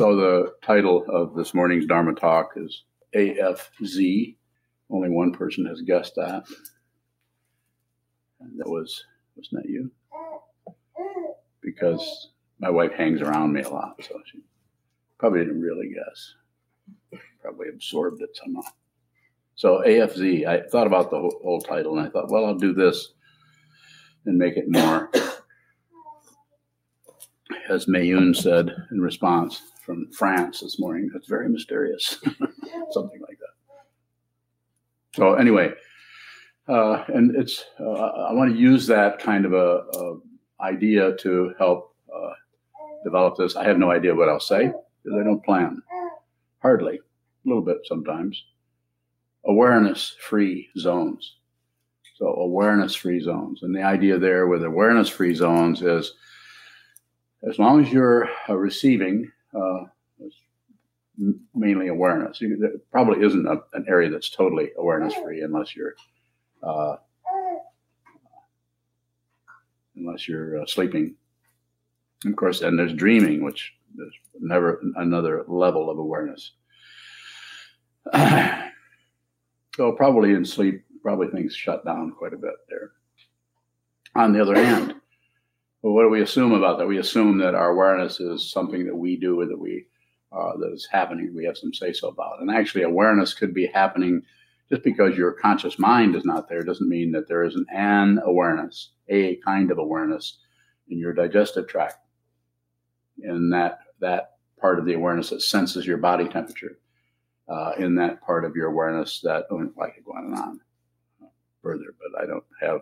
So the title of this morning's Dharma talk is AFZ. Only one person has guessed that. And that was wasn't that you? Because my wife hangs around me a lot, so she probably didn't really guess. Probably absorbed it somehow. So AFZ, I thought about the whole, whole title and I thought, well, I'll do this and make it more as Mayun said in response from France this morning, it's very mysterious, something like that. So anyway, uh, and it's uh, I want to use that kind of a, a idea to help uh, develop this. I have no idea what I'll say because I don't plan, hardly, a little bit sometimes. Awareness-free zones. So awareness-free zones, and the idea there with awareness-free zones is as long as you're uh, receiving uh, mainly awareness, there probably isn't a, an area that's totally awareness free unless you're uh, unless you're uh, sleeping. of course, and there's dreaming, which is never another level of awareness. so probably in sleep, probably things shut down quite a bit there. On the other hand, what do we assume about that? We assume that our awareness is something that we do or that we uh, that is happening. We have some say so about, and actually, awareness could be happening just because your conscious mind is not there doesn't mean that there isn't an awareness, a kind of awareness in your digestive tract, in that that part of the awareness that senses your body temperature, uh, in that part of your awareness that oh, I could go on and on further, but I don't have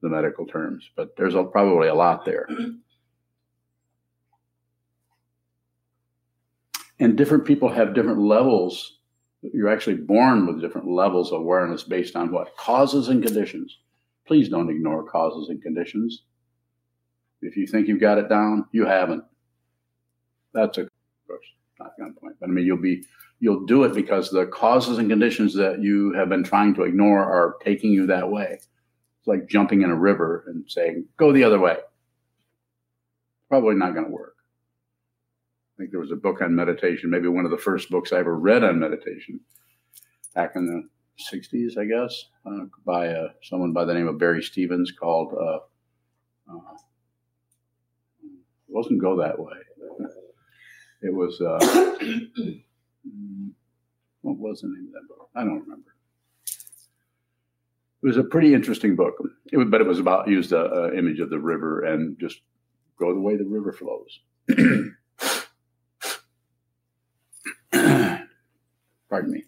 the medical terms, but there's a, probably a lot there. And different people have different levels. You're actually born with different levels of awareness based on what? Causes and conditions. Please don't ignore causes and conditions. If you think you've got it down, you haven't. That's a, course, not gunpoint, but I mean, you'll be, you'll do it because the causes and conditions that you have been trying to ignore are taking you that way like jumping in a river and saying, go the other way. Probably not going to work. I think there was a book on meditation, maybe one of the first books I ever read on meditation back in the 60s, I guess, uh, by uh, someone by the name of Barry Stevens called, uh, uh it wasn't Go That Way. It was, uh, what was the name of that book? I don't remember. It was a pretty interesting book, it but it was about used a, image of the river and just go the way the river flows. Pardon me.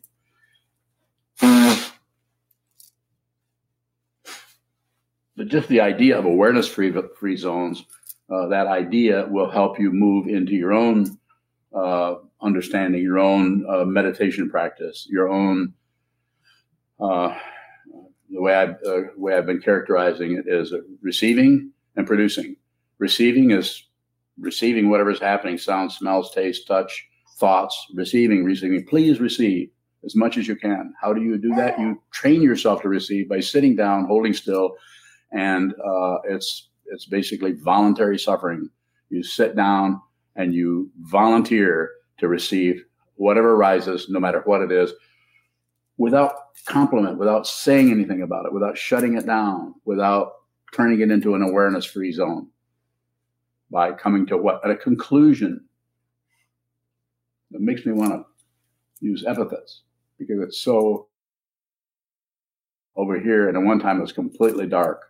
But just the idea of awareness free free zones, uh, that idea will help you move into your own uh, understanding, your own uh, meditation practice, your own uh, the way I've, uh, way I've been characterizing it is receiving and producing. Receiving is receiving whatever is happening sound, smells, taste, touch, thoughts. Receiving, receiving. Please receive as much as you can. How do you do that? You train yourself to receive by sitting down, holding still, and uh, it's it's basically voluntary suffering. You sit down and you volunteer to receive whatever arises, no matter what it is without compliment, without saying anything about it, without shutting it down, without turning it into an awareness free zone by coming to what? At a conclusion that makes me want to use epithets because it's so over here, and at one time it was completely dark.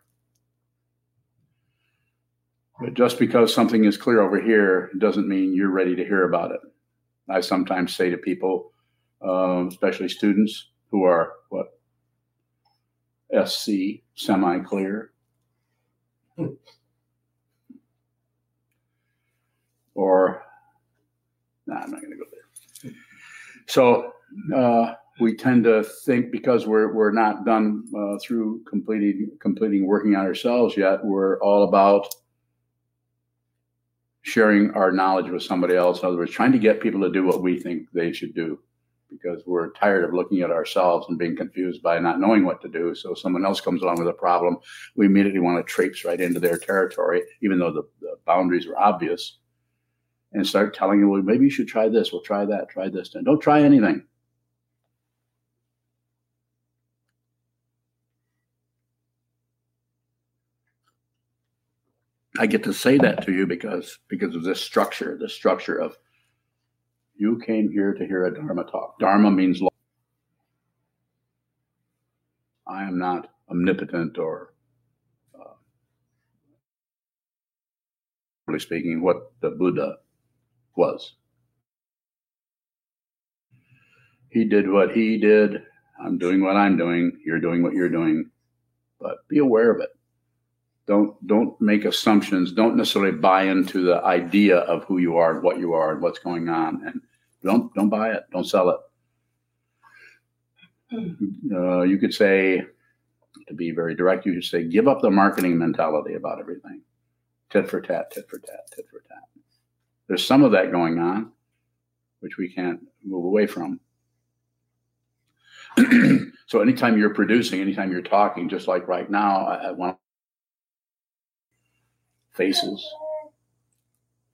But just because something is clear over here doesn't mean you're ready to hear about it. I sometimes say to people, um, especially students, who are what SC semi clear. or, nah, I'm not going to go there. So uh, we tend to think because we're we're not done uh, through completing completing working on ourselves yet. We're all about sharing our knowledge with somebody else. In other words, trying to get people to do what we think they should do because we're tired of looking at ourselves and being confused by not knowing what to do. So someone else comes along with a problem, we immediately want to traipse right into their territory, even though the, the boundaries are obvious. and start telling you, well, maybe you should try this. We'll try that. Try this. And don't try anything. I get to say that to you because because of this structure, the structure of you came here to hear a Dharma talk. Dharma means law. I am not omnipotent or, uh, really speaking, what the Buddha was. He did what he did. I'm doing what I'm doing. You're doing what you're doing. But be aware of it. Don't don't make assumptions. Don't necessarily buy into the idea of who you are and what you are and what's going on. And don't don't buy it. Don't sell it. Uh, you could say, to be very direct, you could say, give up the marketing mentality about everything. Tit for tat, tit for tat, tit for tat. There's some of that going on, which we can't move away from. so anytime you're producing, anytime you're talking, just like right now, I, I want faces,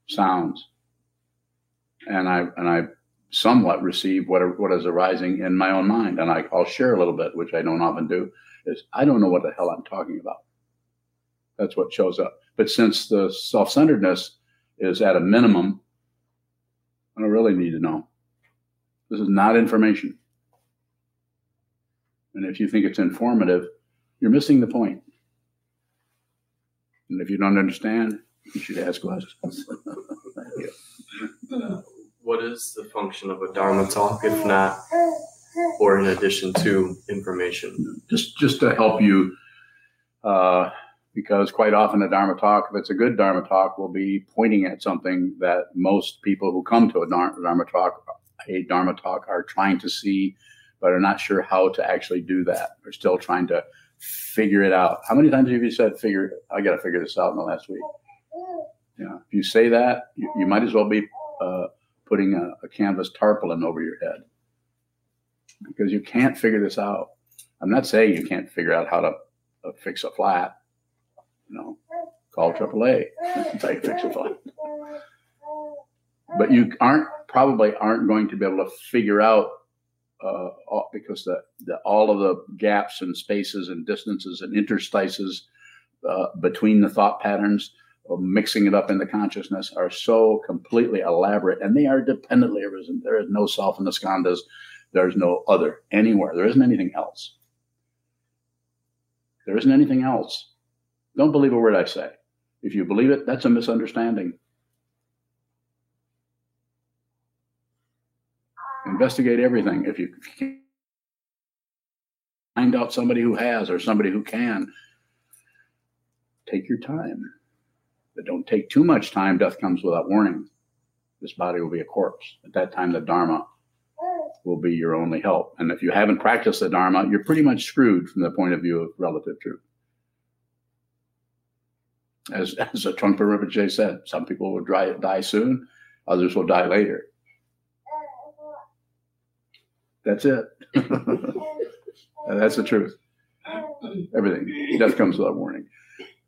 sounds, and I and I somewhat receive what what is arising in my own mind, and I, I'll share a little bit, which I don't often do. Is I don't know what the hell I'm talking about. That's what shows up. But since the self-centeredness is at a minimum, I don't really need to know. This is not information. And if you think it's informative, you're missing the point. And if you don't understand, you should ask questions. what is the function of a Dharma talk, if not, or in addition to information? Just, just to help you uh, because quite often a Dharma talk, if it's a good Dharma talk, will be pointing at something that most people who come to a Dharma talk, a Dharma talk, are trying to see, but are not sure how to actually do that. They're still trying to figure it out. How many times have you said, "Figure"? I got to figure this out in the last week. Yeah, if you say that, you, you might as well be uh, putting a, a canvas tarpaulin over your head because you can't figure this out. I'm not saying you can't figure out how to uh, fix a flat you know, call AAA. They fix a flat. But you aren't probably aren't going to be able to figure out uh, because the, the, all of the gaps and spaces and distances and interstices uh, between the thought patterns, mixing it up in the consciousness, are so completely elaborate, and they are dependently arisen. There is no self in the skandhas. There's no other anywhere. There isn't anything else. There isn't anything else. Don't believe a word I say. If you believe it, that's a misunderstanding. Investigate everything. If you find out somebody who has or somebody who can, take your time. But don't take too much time. Death comes without warning. This body will be a corpse. At that time, the Dharma will be your only help. And if you haven't practiced the Dharma, you're pretty much screwed from the point of view of relative truth as, as Trungpa Rinpoche said, some people will die, die soon, others will die later. That's it. That's the truth. Everything. Death comes without warning.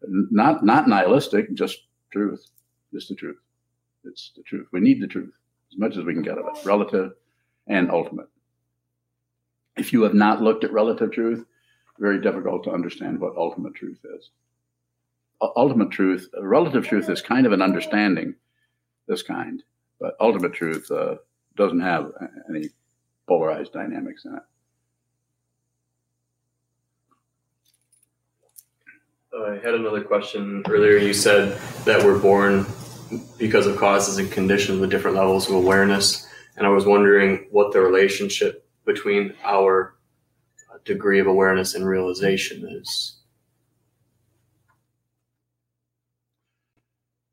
Not not nihilistic, just truth. Just the truth. It's the truth. We need the truth as much as we can get of it, relative and ultimate. If you have not looked at relative truth, very difficult to understand what ultimate truth is ultimate truth, relative truth is kind of an understanding, this kind, but ultimate truth uh, doesn't have any polarized dynamics in it. Uh, I had another question earlier. You said that we're born because of causes and conditions with different levels of awareness. And I was wondering what the relationship between our uh, degree of awareness and realization is.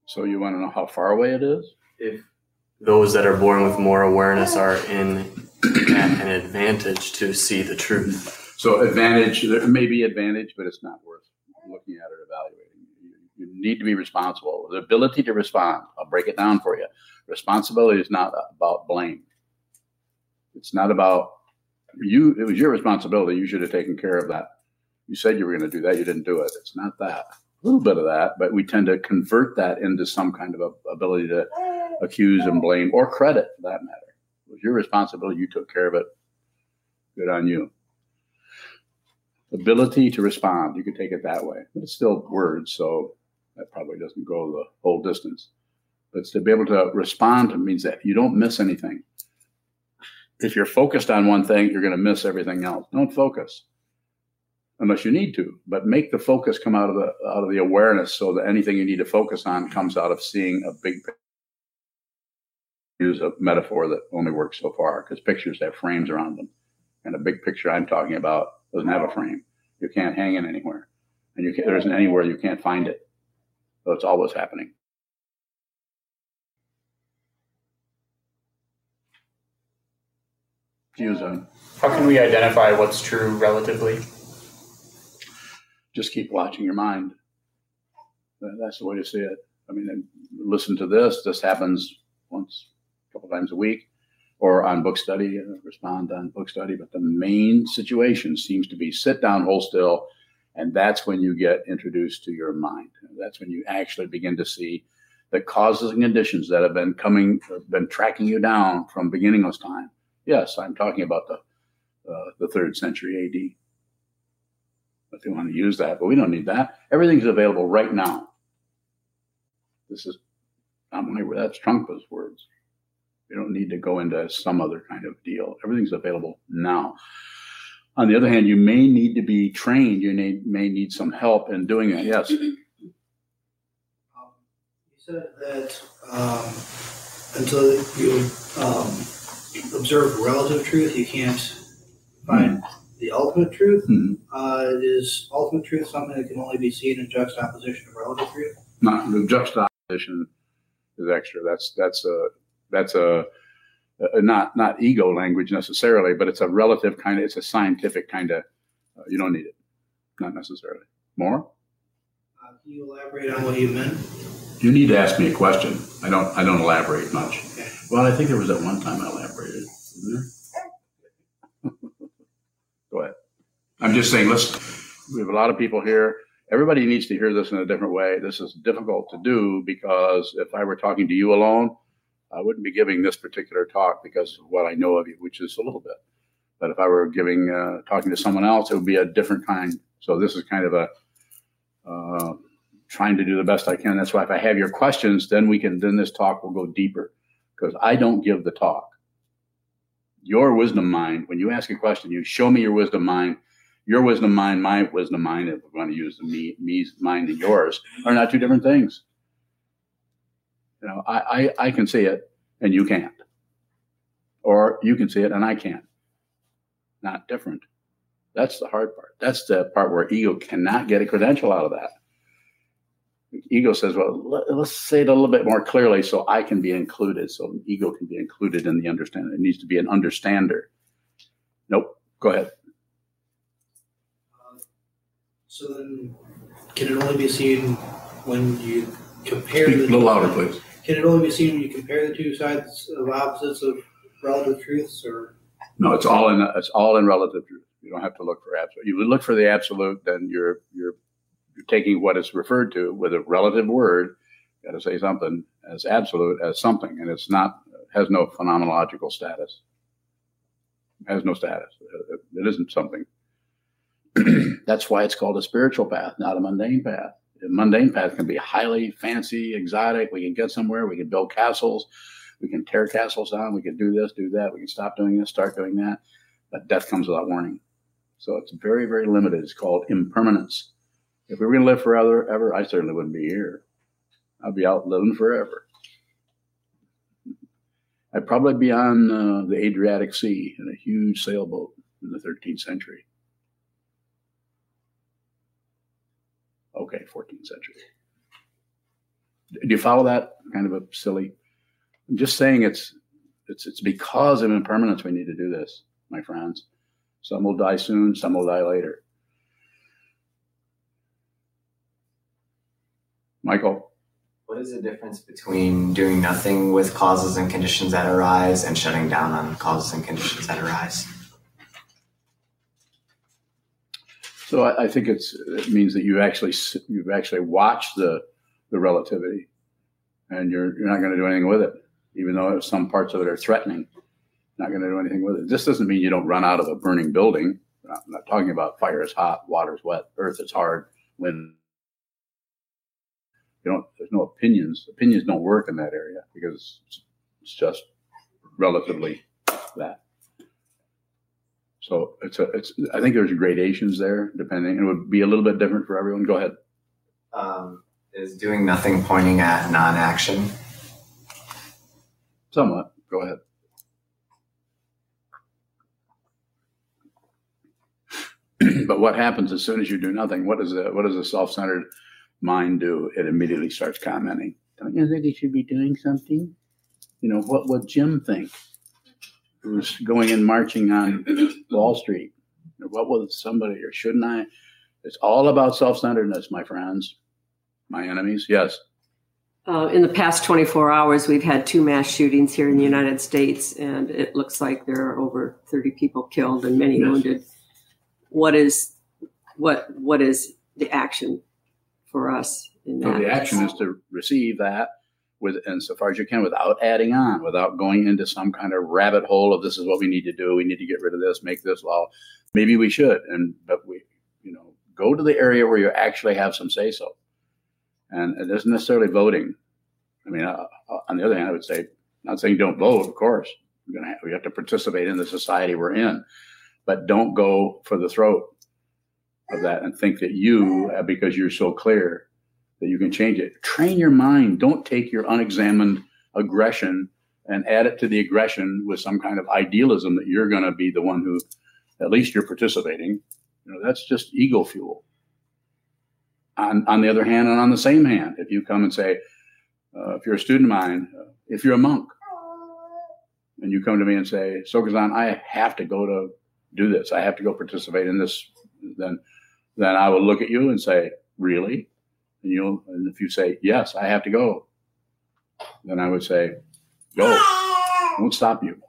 So you want to know how far away it is? If those that are born with more awareness are in an advantage to see the truth. So advantage, there may be advantage, but it's not worth looking at it, evaluating. You, you need to be responsible. The ability to respond. I'll break it down for you. Responsibility is not about blame. It's not about you. It was your responsibility. You should have taken care of that. You said you were going to do that. You didn't do it. It's not that. A little bit of that, but we tend to convert that into some kind of a, ability to accuse and blame or credit for that matter. It was your responsibility. You took care of it. Good on you. Ability to respond. You could take it that way, but it's still words, so that probably doesn't go the whole distance. But to be able to respond means that you don't miss anything. If you're focused on one thing, you're going to miss everything else. Don't focus unless you need to, but make the focus come out of the out of the awareness so that anything you need to focus on comes out of seeing a big picture. use a metaphor that only works so far because pictures have frames around them. And a big picture I'm talking about doesn't have a frame. You can't hang it anywhere. And you can, there isn't anywhere you can't find it. So it's always happening. How can we identify what's true relatively? Just keep watching your mind. That's the way to see it. I mean, listen to this. This happens once a couple times a week or on book study, uh, respond on book study. But the main situation seems to be sit down, hold still. And that's when you get introduced to your mind. That's when you actually begin to see the causes and conditions that have been coming, been tracking you down from beginningless time. Yes, I'm talking about the uh, the third century AD. If they want to use that, but we don't need that. Everything's available right now. This is not my that's Trungpa's words. You don't need to go into some other kind of deal. Everything's available now. On the other hand, you may need to be trained. You need, may need some help in doing it. Yes. Um, you said that um, until you um, observe relative truth, you can't find mm-hmm. the ultimate truth. Mm-hmm. Uh, is ultimate truth something that can only be seen in juxtaposition of relative truth? Not the juxtaposition is extra. That's that's a that's a, a, not not ego language necessarily, but it's a relative kind of it's a scientific kind of. Uh, you don't need it, not necessarily. More. Uh, can you elaborate on what you meant? You need to ask me a question. I don't. I don't elaborate much. Okay. Well, I think there was that one time I elaborated. Go ahead. I'm just saying. Let's. We have a lot of people here. Everybody needs to hear this in a different way. This is difficult to do because if I were talking to you alone, I wouldn't be giving this particular talk because of what I know of you, which is a little bit. But if I were giving uh, talking to someone else, it would be a different kind. So this is kind of a uh, trying to do the best I can. That's why if I have your questions, then we can then this talk will go deeper because I don't give the talk. Your wisdom mind. When you ask a question, you show me your wisdom mind. Your wisdom mind, my wisdom mind, if we're going to use the me, me's mind and yours, are not two different things. You know, I, I, I can see it and you can't. Or you can see it and I can't. Not different. That's the hard part. That's the part where ego cannot get a credential out of that. Ego says, well, let, us say it a little bit more clearly so I can be included. So ego can be included in the understanding. It needs to be an understander. Nope. Go ahead. Uh, so then, can it only be seen when you compare Speak the a little louder, please. Can it only be seen when you compare the two sides of opposites of relative truths, or no? It's all in it's all in relative truth. You don't have to look for absolute. You look for the absolute, then you're you're you're taking what is referred to with a relative word. Got to say something as absolute as something, and it's not has no phenomenological status. Has no status. It isn't something. That's why it's called a spiritual path, not a mundane path the mundane path can be highly fancy, exotic. We can get somewhere. We can build castles. We can tear castles down. We can do this, do that. We can stop doing this, start doing that. But death comes without warning. So it's very, very limited. It's called impermanence. If we were going to live forever, ever, I certainly wouldn't be here. I'd be out living forever. I'd probably be on uh, the Adriatic Sea in a huge sailboat in the 13th century. Okay, 14th century. Do you follow that? Kind of a silly. I'm just saying it's it's it's because of impermanence we need to do this, my friends. Some will die soon, some will die later. Michael. What is the difference between doing nothing with causes and conditions that arise and shutting down on causes and conditions that arise? So I, I think it's it means that you actually you've actually watched the the relativity, and you're you're not going to do anything with it, even though some parts of it are threatening. Not going to do anything with it. This doesn't mean you don't run out of a burning building. I'm not, I'm not talking about fire is hot, water is wet, earth is hard, wind. You don't. There's no opinions. Opinions don't work in that area because it's, it's just relatively that. So it's a, it's, I think there's gradations there depending, it would be a little bit different for everyone. Go ahead. Um, is doing nothing pointing at non-action? Somewhat. Go ahead. but what happens as soon as you do nothing? What does a, what does a self-centered mind do? It immediately starts commenting. Don't you think he should be doing something? You know, what would Jim think? Who's going and marching on Wall Street? What would somebody, or shouldn't I? It's all about self-centeredness, my friends, my enemies. Yes. Uh, in the past 24 hours, we've had two mass shootings here in the United States, and it looks like there are over 30 people killed and many Yes. wounded. What is what what is the action for us in So that? the action is to receive that with, insofar as you can, without adding on, without going into some kind of rabbit hole of this is what we need to do. We need to get rid of this, make this law. Maybe we should, and but we, you know, go to the area where you actually have some say so, and it isn't necessarily voting. I mean, uh, uh, on the other hand, I would say, not saying don't vote, of course. We're gonna have, we have to participate in the society we're in, but don't go for the throat of that and think that you, uh, because you're so clear, that you can change it. Train your mind. Don't take your unexamined aggression and add it to the aggression with some kind of idealism that you're going to be the one who, at least you're participating. You know, that's just ego fuel. On, on the other hand, and on the same hand, if you come and say, uh, if you're a student of mine, uh, if you're a monk, and you come to me and say, Sokuzan, I have to go to do this. I have to go participate in this. Then, then I will look at you and say, really? And you'll, and if you say, yes, I have to go, then I would say, go. I won't stop you.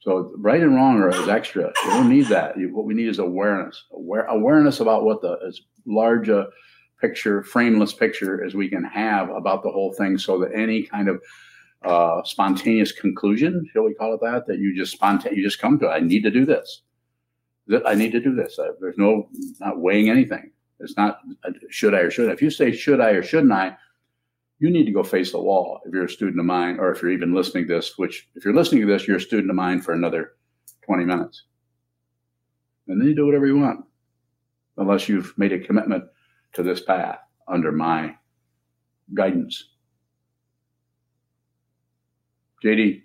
So right and wrong are is extra. We don't need that. What we need is awareness. Aware, awareness about what the as large a picture, frameless picture as we can have about the whole thing, so that any kind of uh, spontaneous conclusion, shall we call it that, that you just spontan, you just come to. I need to do this. That I need to do this. There's no not weighing anything. It's not should I or should I. If you say should I or shouldn't I, you need to go face the wall if you're a student of mine, or if you're even listening to this. Which, if you're listening to this, you're a student of mine for another 20 minutes, and then you do whatever you want, unless you've made a commitment to this path under my guidance. JD,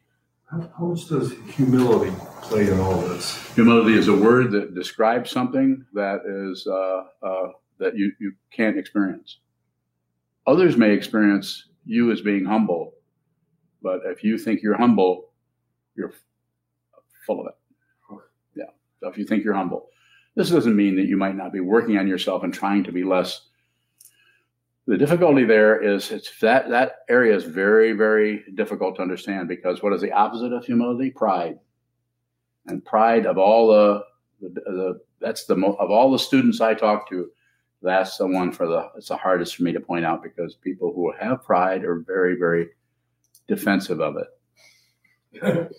How, how much does humility play in all this? humility is a word that describes something that is uh, uh, that you, you can't experience. Others may experience you as being humble, but if you think you're humble, you're full of it. Yeah. So if you think you're humble, this doesn't mean that you might not be working on yourself and trying to be less. The difficulty there is it's that that area is very very difficult to understand because what is the opposite of humility? Pride and pride of all the, the, the that's the mo- of all the students I talk to, that's the one for the it's the hardest for me to point out because people who have pride are very very defensive of it.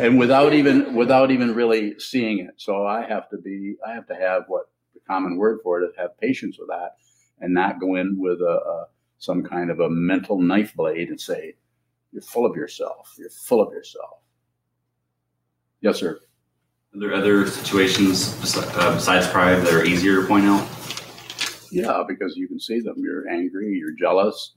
and without even without even really seeing it. So I have to be I have to have what the common word for it is have patience with that and not go in with a, a some kind of a mental knife blade and say you're full of yourself. You're full of yourself. Yes, sir. Are there other situations uh, besides pride that are easier to point out? Yeah, because you can see them. You're angry. You're jealous.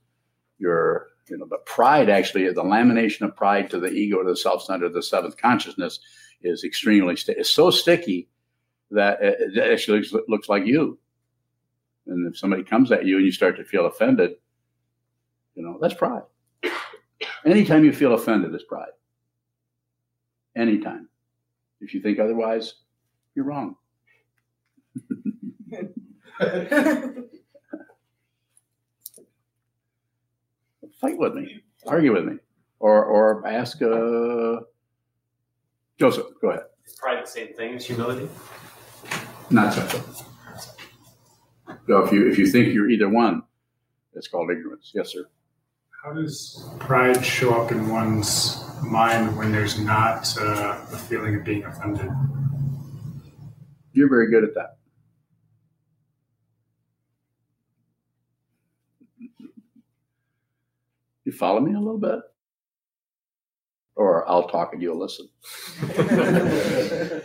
You're, you know, but pride actually, the lamination of pride to the ego, to the self center, the seventh consciousness is extremely, sti- it's so sticky that it it actually looks, looks like you. And if somebody comes at you and you start to feel offended, you know, that's pride. Anytime you feel offended is pride. Anytime. If you think otherwise, you're wrong. Fight with me, argue with me, or or ask uh, Joseph, go ahead. Is pride the same thing as humility? Not separate. So if you if you think you're either one, it's called ignorance. Yes, sir. How does pride show up in one's mind when there's not uh, a feeling of being offended? You're very good at that. You follow me a little bit? Or I'll talk and you'll listen.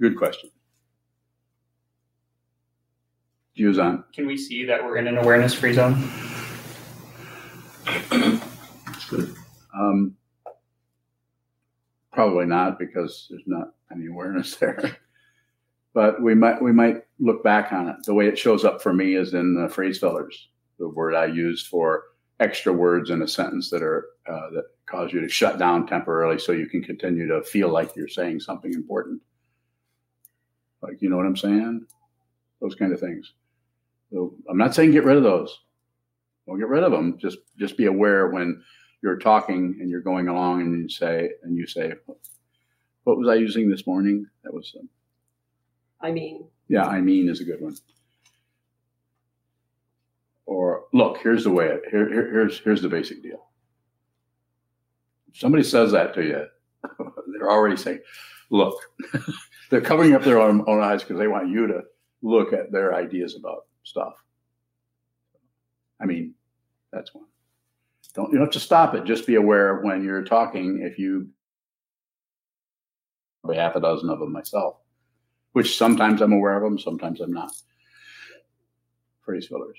Good question. Views on. Can we see that we're in an awareness free zone? That's good. Um, probably not because there's not any awareness there. but we might we might look back on it. The way it shows up for me is in the phrase fillers, the word I use for extra words in a sentence that are uh, that cause you to shut down temporarily, so you can continue to feel like you're saying something important. Like you know what I'm saying? Those kind of things. So I'm not saying get rid of those. Don't get rid of them. Just just be aware when you're talking and you're going along and you say and you say, "What was I using this morning?" That was, um, I mean, yeah, I mean is a good one. Or look, here's the way. It, here, here, here's here's the basic deal. If somebody says that to you, they're already saying, "Look." they're covering up their own, own eyes because they want you to look at their ideas about stuff. I mean, that's one. Don't you don't have to stop it. Just be aware when you're talking. If you probably half a dozen of them myself, which sometimes I'm aware of them, sometimes I'm not. Phrase fillers.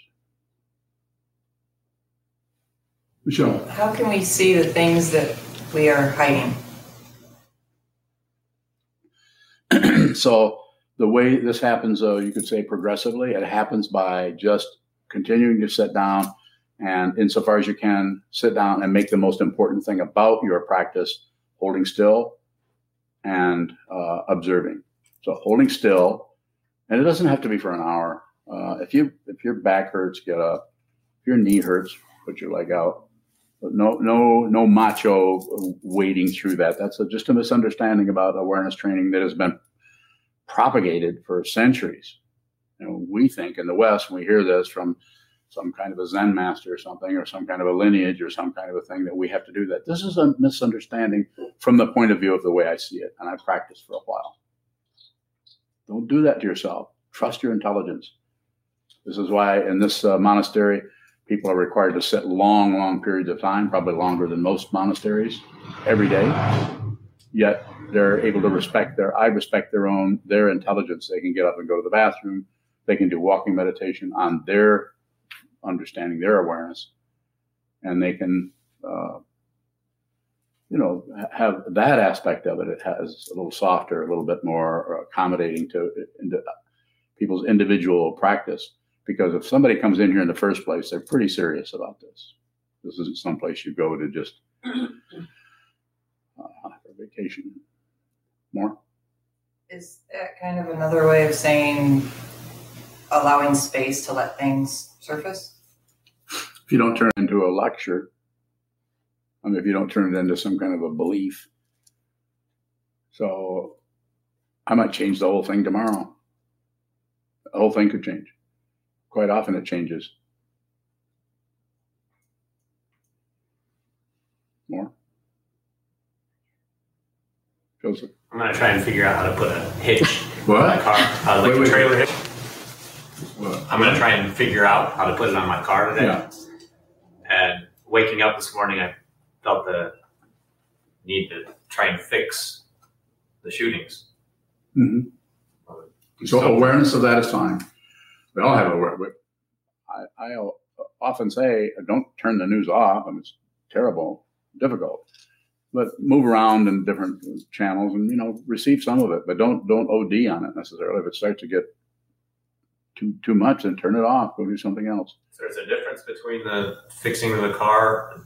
Michelle. How can we see the things that we are hiding? so the way this happens, though, you could say progressively, it happens by just continuing to sit down and insofar as you can sit down and make the most important thing about your practice holding still and uh, observing. So holding still and it doesn't have to be for an hour. Uh, if you if your back hurts get up. If your knee hurts put your leg out. But no no no macho wading through that. That's a, just a misunderstanding about awareness training that has been propagated for centuries. Know, we think in the West, when we hear this from some kind of a Zen master or something, or some kind of a lineage or some kind of a thing that we have to do that. This is a misunderstanding from the point of view of the way I see it, and I practiced for a while. Don't do that to yourself. Trust your intelligence. This is why in this uh, monastery, people are required to sit long, long periods of time, probably longer than most monasteries, every day. Yet they're able to respect their, I respect their own, their intelligence. They can get up and go to the bathroom. They can do walking meditation on their understanding, their awareness, and they can, uh, you know, have that aspect of it. It has a little softer, a little bit more accommodating to people's individual practice. Because if somebody comes in here in the first place, they're pretty serious about this. This isn't someplace you go to just uh, for vacation. More. Is that kind of another way of saying allowing space to let things surface? If you don't turn it into a lecture, I mean, if you don't turn it into some kind of a belief. So I might change the whole thing tomorrow. The whole thing could change. Quite often it changes. More? Joseph? I'm gonna try and figure out how to put a hitch What? on my car, uh, like Wait, a wait, trailer hitch. I'm gonna try and figure out how to put it on my car today. Yeah. And waking up this morning, I felt the need to try and fix the shootings. Mhm. So awareness of that is fine. We all have awareness. I, I often say, don't turn the news off. I mean, it's terrible, difficult, but move around in different channels and you know receive some of it, but don't don't OD on it necessarily. If it starts to get too too much, then turn it off. Go do something else. So there's a difference between the fixing of the car,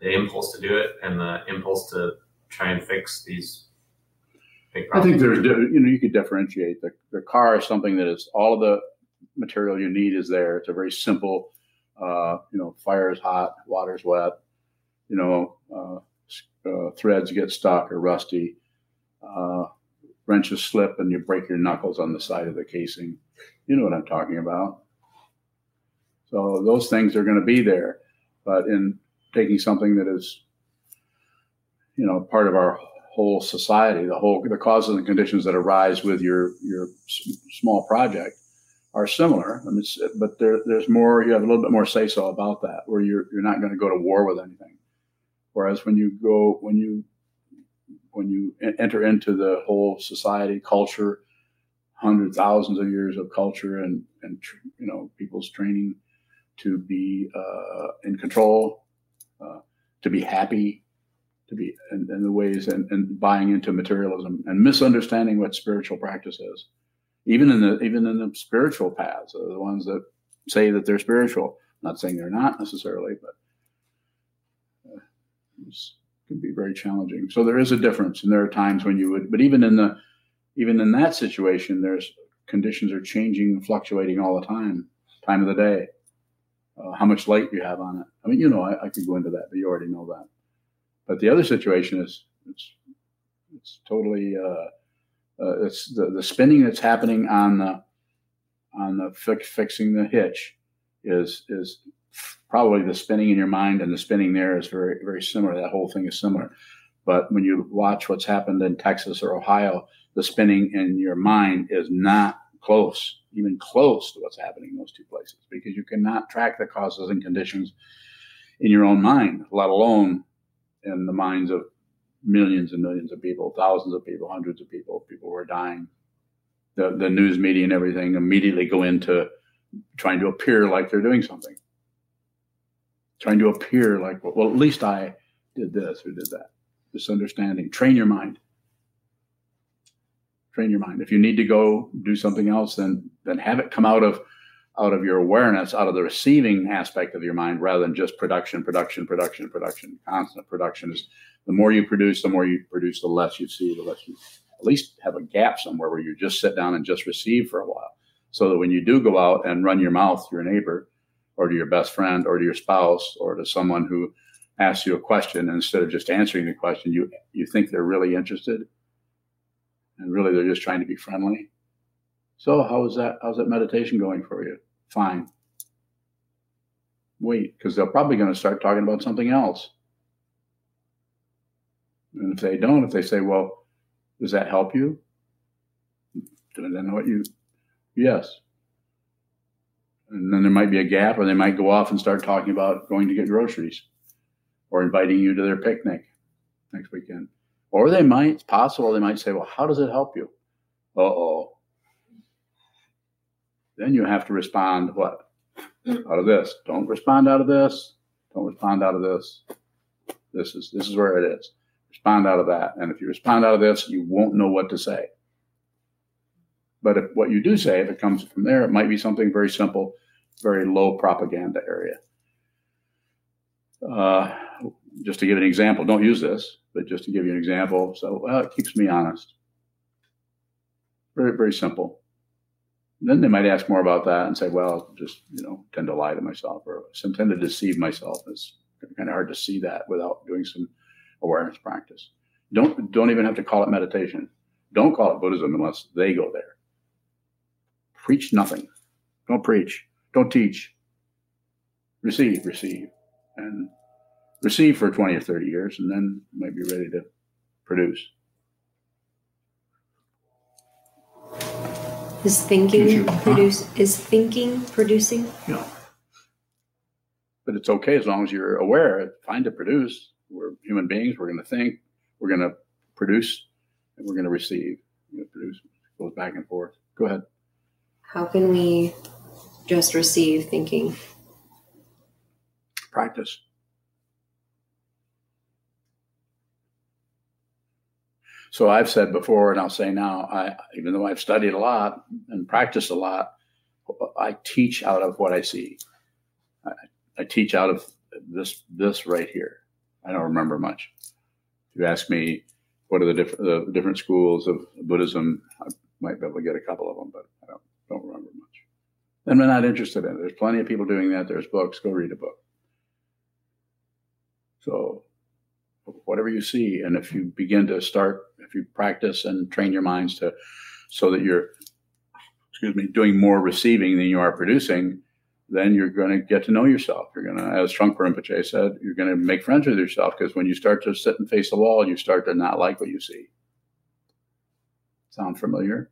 the impulse to do it, and the impulse to try and fix these big I think there's you know you could differentiate the the car is something that is all of the material you need is there. It's a very simple, uh, you know, fire is hot, water's wet, you know, uh, uh, threads get stuck or rusty. Wrenches slip and you break your knuckles on the side of the casing. You know what I'm talking about. So those things are going to be there, but in taking something that is, you know, part of our whole society, the whole the causes and conditions that arise with your your small project are similar. I mean, but there, there's more. You have a little bit more say so about that, where you're you're not going to go to war with anything. Whereas when you go when you when you enter into the whole society culture, hundreds thousands of years of culture and and you know people's training to be uh, in control, uh, to be happy, to be in, in the ways and, and buying into materialism and misunderstanding what spiritual practice is. Even in the even in the spiritual paths, the ones that say that they're spiritual. not saying they're not necessarily, but uh, can be very challenging. So there is a difference, and there are times when you would, but even in the even in that situation, there's conditions are changing, fluctuating all the time, time of the day, uh, how much light you have on it. I mean, you know, I, I could go into that, but you already know that. But the other situation is it's it's totally uh, uh, it's the, the spinning that's happening on the on the fix, fixing the hitch is is probably the spinning in your mind and the spinning there is very very similar. That whole thing is similar. But when you watch what's happened in Texas or Ohio, the spinning in your mind is not close, even close to what's happening in those two places, because you cannot track the causes and conditions in your own mind, let alone in the minds of millions and millions of people, thousands of people, hundreds of people, people who are dying. The, the news media and everything immediately go into trying to appear like they're doing something, trying to appear like, well, at least I did this or did that. Misunderstanding. Train your mind. Train your mind. If you need to go do something else, then then have it come out of out of your awareness, out of the receiving aspect of your mind, rather than just production, production, production, production. Constant production is the more you produce, the more you produce, the less you see, the less you at least have a gap somewhere where you just sit down and just receive for a while. So that when you do go out and run your mouth to your neighbor or to your best friend or to your spouse or to someone who asks you a question, instead of just answering the question, you you think they're really interested. And really they're just trying to be friendly. So how is that how's that meditation going for you? Fine. Wait, because they're probably going to start talking about something else. And if they don't, if they say, well, does that help you? Then what you, yes. And then there might be a gap, or they might go off and start talking about going to get groceries or inviting you to their picnic next weekend. Or they might, it's possible, they might say, well, how does it help you? Uh oh. Then you have to respond what? Out of this. Don't respond out of this. Don't respond out of this. This is this is where it is. Respond out of that. And if you respond out of this, you won't know what to say. But if what you do say, if it comes from there, it might be something very simple, very low propaganda area. Uh, just to give an example, don't use this, but just to give you an example. So, well, it keeps me honest. Very, very simple. Then they might ask more about that and say, well, just, you know, tend to lie to myself or tend to deceive myself. It's kind of hard to see that without doing some awareness practice. Don't, don't even have to call it meditation. Don't call it Buddhism unless they go there. Preach nothing. Don't preach. Don't teach. Receive, receive. And receive for 20 or 30 years and then you might be ready to produce. Is thinking Future, huh? produce is thinking producing? No. But it's okay as long as you're aware. It's fine to produce. We're human beings. We're going to think. We're going to produce, and we're going to receive. We're going to produce. It goes back and forth. Go ahead. How can we just receive thinking? Practice. So I've said before, and I'll say now, I, even though I've studied a lot and practiced a lot, I teach out of what I see. I, I teach out of this this right here. I don't remember much. If you ask me what are the different the different schools of Buddhism, I might be able to get a couple of them, but I don't don't remember much. And we're not interested in it. There's plenty of people doing that. There's books. Go read a book. So whatever you see, and if you begin to start if you practice and train your minds to, so that you're, excuse me, doing more receiving than you are producing, then you're going to get to know yourself. You're going to, as Trungpa Rinpoche said, you're going to make friends with yourself because when you start to sit and face the wall, you start to not like what you see. Sound familiar?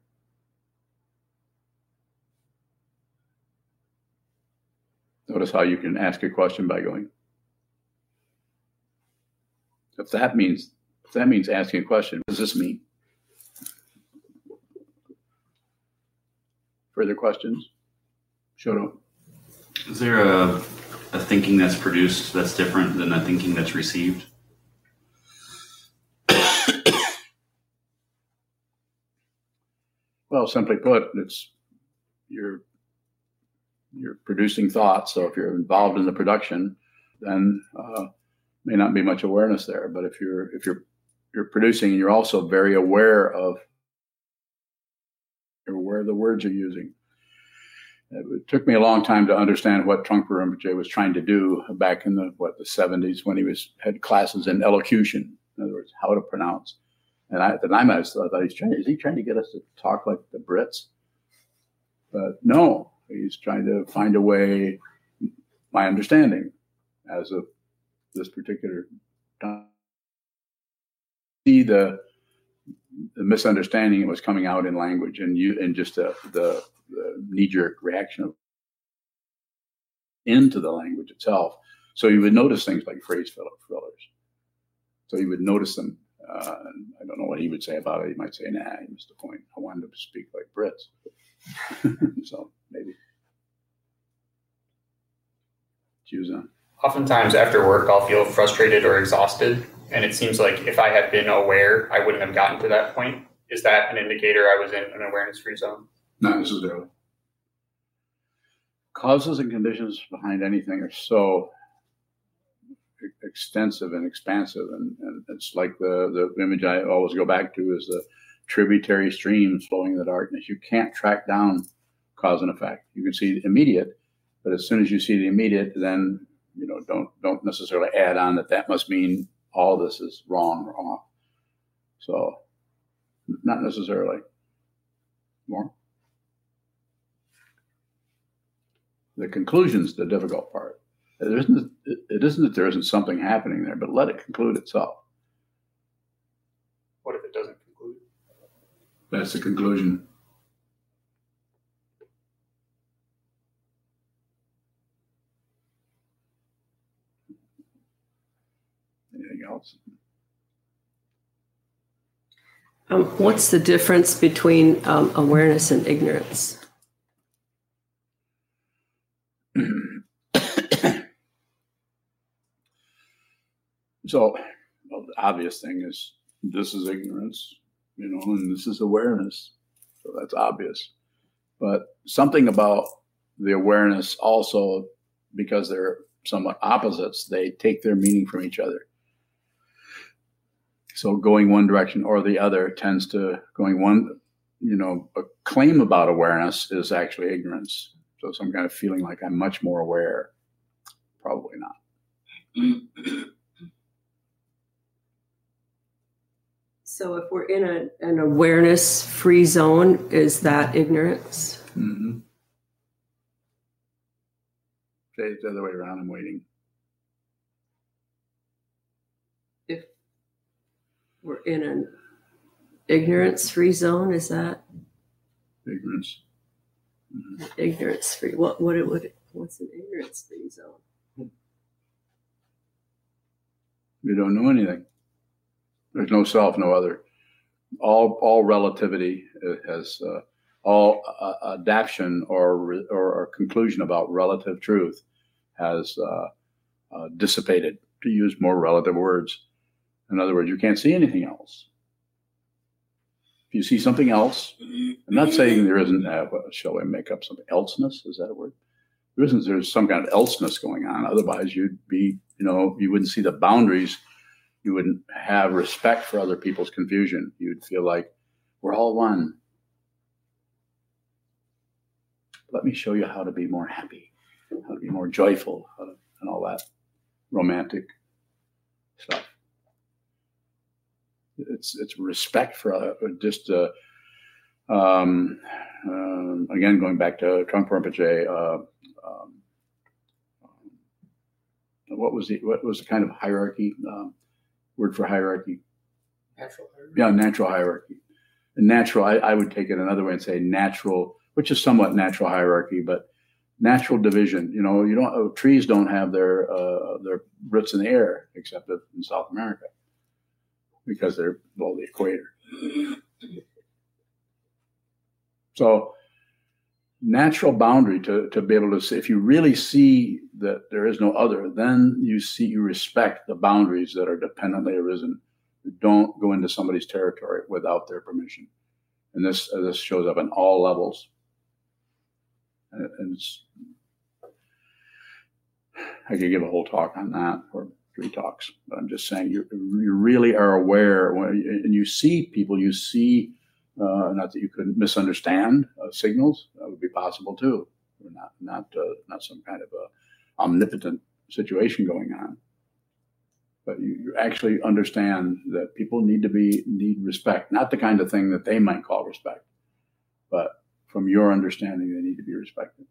Notice how you can ask a question by going. If that means if that means asking a question, what does this mean? Further questions? Shoto. Is there a, a thinking that's produced that's different than a thinking that's received? Well, simply put, it's you're you're producing thoughts. So if you're involved in the production, then uh, may not be much awareness there. But if you're if you're you're producing and you're also very aware of you're aware of the words you're using. It took me a long time to understand what Trungpa Rinpoche was trying to do back in the what the 70s when he was had classes in elocution, in other words, how to pronounce. And I, at the time, I thought he's trying. Is he trying to get us to talk like the Brits? But no, he's trying to find a way. My understanding, as of this particular time, see the the misunderstanding that was coming out in language and you and just the, the, the knee jerk reaction of into the language itself. So you would notice things like phrase fillers. So you would notice them uh, I don't know what he would say about it. He might say, "Nah, he missed the point. I wanted to speak like Brits." so maybe. Susan. Oftentimes after work, I'll feel frustrated or exhausted, and it seems like if I had been aware, I wouldn't have gotten to that point. Is that an indicator I was in an awareness-free zone? Not necessarily. Causes and conditions behind anything are so extensive and expansive, and, and it's like the the image I always go back to is the tributary streams flowing in the darkness. You can't track down cause and effect. You can see immediate, but as soon as you see the immediate, then you know don't don't necessarily add on that that must mean all this is wrong or off. So, not necessarily. More. The conclusion's the difficult part. It isn't, it isn't that there isn't something happening there, but let it conclude itself. What if it doesn't conclude? That's the conclusion. Anything else? Um, what's the difference between um, awareness and ignorance? So, well, the obvious thing is this is ignorance, you know, and this is awareness. So that's obvious. But something about the awareness also, because they're somewhat opposites, they take their meaning from each other. So going one direction or the other tends to going one, you know, a claim about awareness is actually ignorance. So some kind of feeling like I'm much more aware. Probably not. So if we're in a, an awareness free zone, is that ignorance? Mm-hmm. Say it the other way around. I'm waiting. If we're in an ignorance free zone, is that ignorance? Mm-hmm. Ignorance free. What what it would what's an ignorance free zone? We don't know anything. There's no self, no other. All all relativity has uh, all uh, or, or conclusion about relative truth has uh, uh, dissipated. To use more relative words, in other words, you can't see anything else. If you see something else, I'm not saying there isn't. Uh, shall we make up some elseness? Is that a word? There isn't. There's some kind of elseness going on. Otherwise, you'd be, you know, you wouldn't see the boundaries you wouldn't have respect for other people's confusion. You'd feel like we're all one. Let me show you how to be more happy, how to be more joyful, to, and all that romantic stuff. It's it's respect for uh, just uh, um, um, again going back to Trungpa Rinpoche. Uh, um, what was the what was the kind of hierarchy um, word for hierarchy? Natural hierarchy. Yeah, natural hierarchy. And natural, I, I would take it another way and say natural, which is somewhat natural hierarchy, but natural division. You know, you don't uh, trees don't have their uh, their roots in the air except in South America because they're below the equator. So natural boundary to, to be able to see if you really see that there is no other, then you see you respect the boundaries that are dependently arisen. Don't go into somebody's territory without their permission. And this uh, this shows up in all levels. And, it's I could give a whole talk on that or three talks, but I'm just saying you you really are aware when and you see people, you see uh, not that you could misunderstand uh, signals that would be possible too. Not not uh, not some kind of a omnipotent situation going on, but you, you actually understand that people need to be need respect, not the kind of thing that they might call respect, but from your understanding, they need to be respected.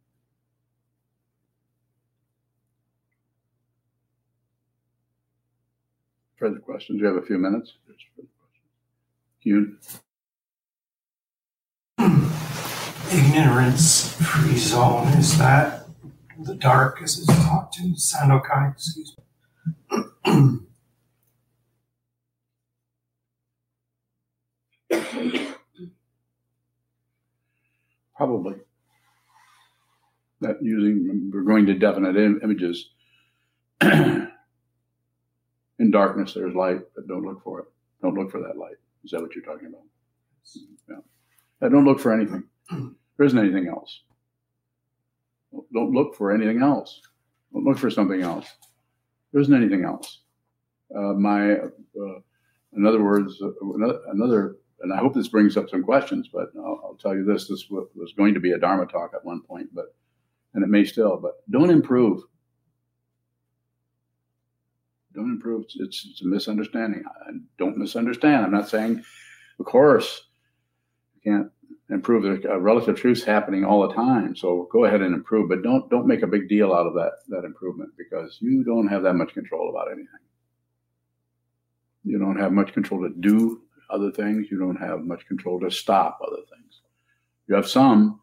Further questions? We have a few minutes. Hugh? Ignorance free zone, is that the dark as it's talked in Sandokai? Excuse me. Probably. That using, we're going to definite Im- images. In darkness, there's light, but don't look for it. Don't look for that light. Is that what you're talking about? Yeah. Uh, don't look for anything. There isn't anything else. Don't look for anything else. Don't look for something else. There isn't anything else. Uh, my, uh, in other words, another, another, and I hope this brings up some questions, but I'll, I'll tell you this: this was going to be a Dharma talk at one point, but and it may still, but don't improve. Don't improve. It's, it's a misunderstanding. I, don't misunderstand. I'm not saying, of course, you can't improve. Uh, relative truths happening all the time. So go ahead and improve, but don't don't make a big deal out of that that improvement because you don't have that much control about anything. You don't have much control to do other things. You don't have much control to stop other things. You have some,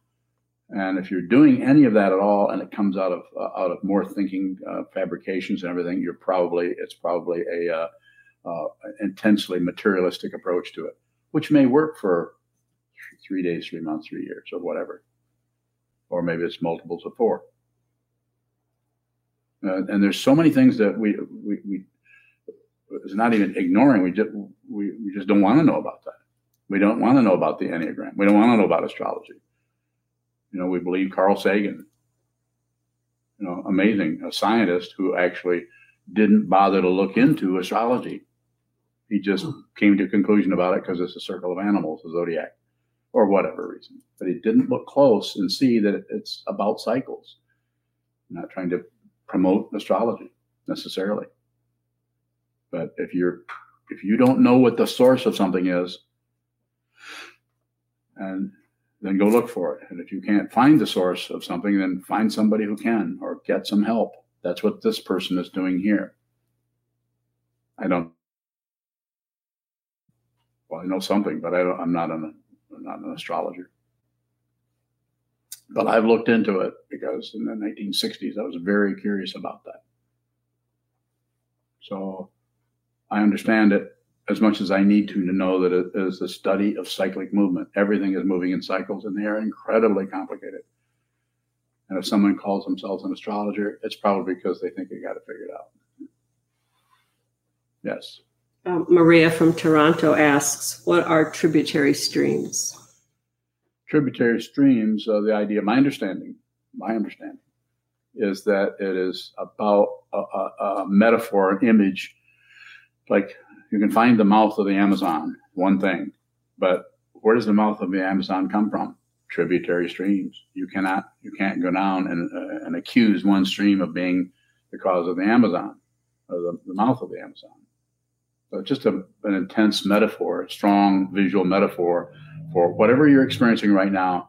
and if you're doing any of that at all, and it comes out of uh, out of more thinking, uh, fabrications, and everything, you're probably it's probably a uh, uh, intensely materialistic approach to it, which may work for three days, three months, three years, or whatever, or maybe it's multiples of four. Uh, and there's so many things that we we, we it's not even ignoring. We just we, we just don't want to know about that. We don't want to know about the enneagram. We don't want to know about astrology. You know, we believe Carl Sagan. You know, amazing, a scientist who actually didn't bother to look into astrology. He just came to a conclusion about it because it's a circle of animals, the zodiac, or whatever reason. But he didn't look close and see that it's about cycles. I'm not trying to promote astrology necessarily. But if you're if you don't know what the source of something is, and then go look for it. And if you can't find the source of something, then find somebody who can or get some help. That's what this person is doing here. I don't. Well, I know something, but I don't, I'm not an I'm not an astrologer. But I've looked into it because in the 1960s I was very curious about that. So I understand it as much as I need to to know that it is the study of cyclic movement. Everything is moving in cycles, and they are incredibly complicated. And if someone calls themselves an astrologer, it's probably because they think they got it figured out. Yes. Um, Maria from Toronto asks, "What are tributary streams?" Tributary streams. Uh, the idea, my understanding, my understanding, is that it is about a, a, a metaphor, an image, like you can find the mouth of the Amazon, one thing, but where does the mouth of the Amazon come from? Tributary streams. You cannot, you can't go down and, uh, and accuse one stream of being the cause of the Amazon or the, the mouth of the Amazon. Uh, just a, an intense metaphor, a strong visual metaphor for whatever you're experiencing right now.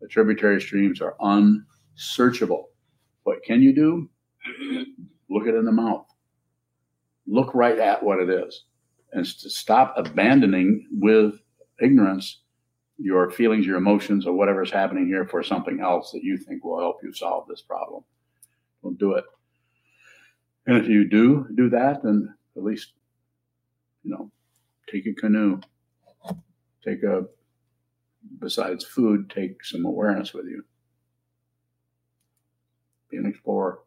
The tributary streams are unsearchable. What can you do? Look it in the mouth. Look right at what it is and to stop abandoning with ignorance your feelings, your emotions, or whatever's happening here for something else that you think will help you solve this problem. Don't do it. And if you do do that, then at least, you know, take a canoe, take a, besides food, take some awareness with you. Be an explorer.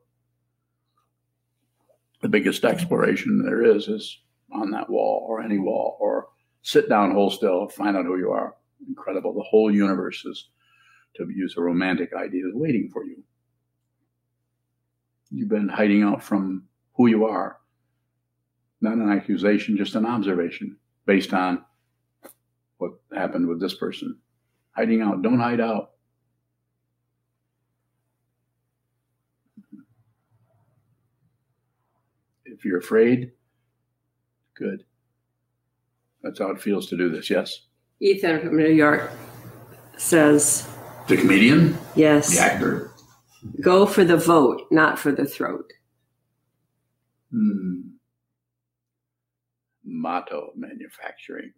The biggest exploration there is is on that wall or any wall or sit down, hold still, find out who you are. Incredible. The whole universe is, to use a romantic idea, waiting for you. You've been hiding out from who you are. Not an accusation, just an observation based on what happened with this person. Hiding out. Don't hide out. If you're afraid, good. That's how it feels to do this, yes? Ethan from New York says, The comedian? yes, The actor? go for the vote, not for the throat. Hmm. Motto manufacturing.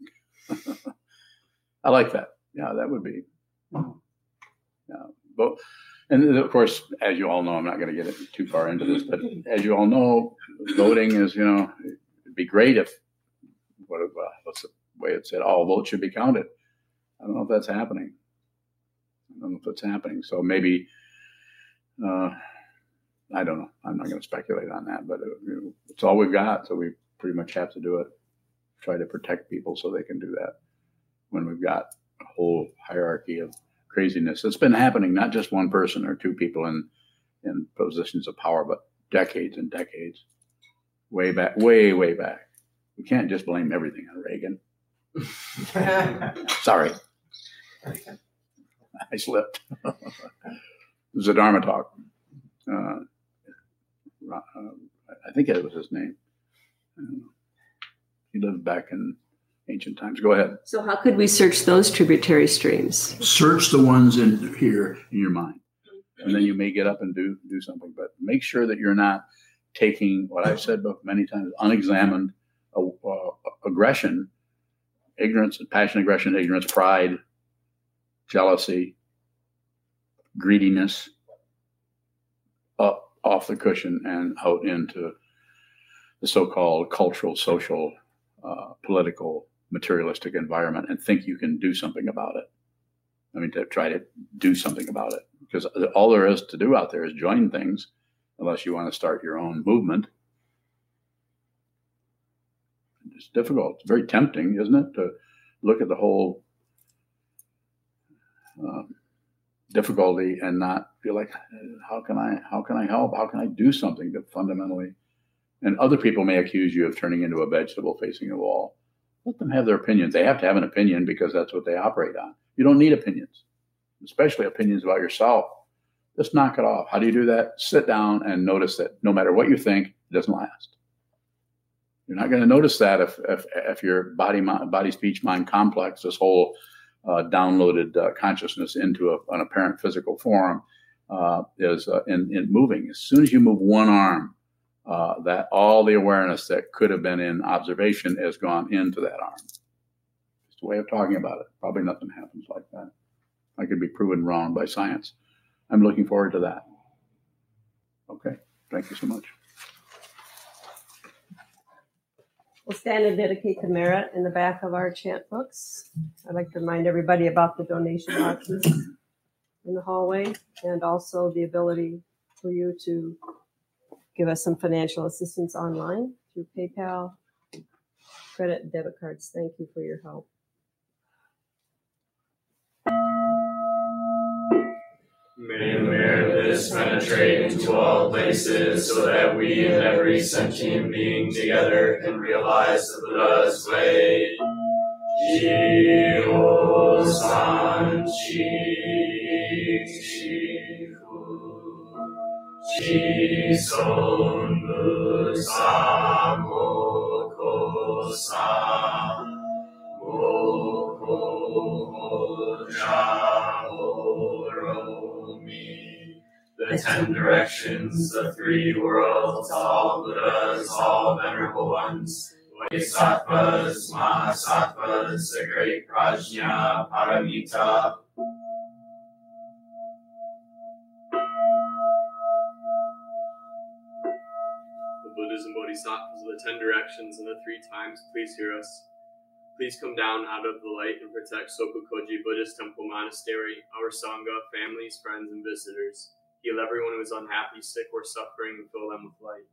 I like that. Yeah, that would be. Yeah, but and of course, as you all know, I'm not going to get too far into this, but as you all know, voting is you know it'd be great if what what's the way it said all votes should be counted. I don't know if that's happening. I don't know if that's happening. So maybe. Uh, I don't know. I'm not going to speculate on that, but uh, you know, it's all we've got, so we pretty much have to do it. Try to protect people so they can do that when we've got a whole hierarchy of craziness that's been happening, not just one person or two people in in positions of power, but decades and decades, way back, way way back. We can't just blame everything on Reagan. Sorry, I slipped. it was a Dharma talk. Uh, uh, I think that was his name. He lived back in ancient times. Go ahead. So, how could we search those tributary streams? Search the ones in here in your mind, and then you may get up and do do something. But make sure that you're not taking what I've said many times: unexamined uh, uh, aggression, ignorance, passion, aggression, ignorance, pride, jealousy, greediness, up off the cushion and out into the so-called cultural, social, uh, political, materialistic environment, and think you can do something about it. I mean, to try to do something about it, because all there is to do out there is join things, unless you want to start your own movement. It's difficult. It's very tempting, isn't it, to look at the whole. Um, difficulty and not feel like how can i how can i help how can i do something to fundamentally and other people may accuse you of turning into a vegetable facing a wall. Let them have their opinions. They have to have an opinion because that's what they operate on. You don't need opinions especially opinions about yourself. Just knock it off. How do you do that? Sit down and notice that no matter what you think it doesn't last. You're not going to notice that if if, if your body body speech mind complex this whole uh, downloaded uh, consciousness into a, an apparent physical form uh, is uh, in, in, moving. As soon as you move one arm, uh, that all the awareness that could have been in observation has gone into that arm. It's a way of talking about it. Probably nothing happens like that. I could be proven wrong by science. I'm looking forward to that. Okay. Thank you so much. We'll stand and dedicate the merit in the back of our chant books. I'd like to remind everybody about the donation boxes in the hallway and also the ability for you to give us some financial assistance online through PayPal, credit, and debit cards. Thank you for your help. May penetrate into all places, so that we and every sentient being together can realize the Buddha's way. San chi chi The ten directions, the three worlds, all Buddhas, all venerable ones, Bodhisattvas, Mahasattvas, the great Prajna, Paramita, the ten directions and the three times, please hear us. Please come down out of the light and protect Sokukoji Buddhist Temple Monastery, our Sangha, families, friends, and visitors. Heal everyone who is unhappy, sick, or suffering, and fill them with light.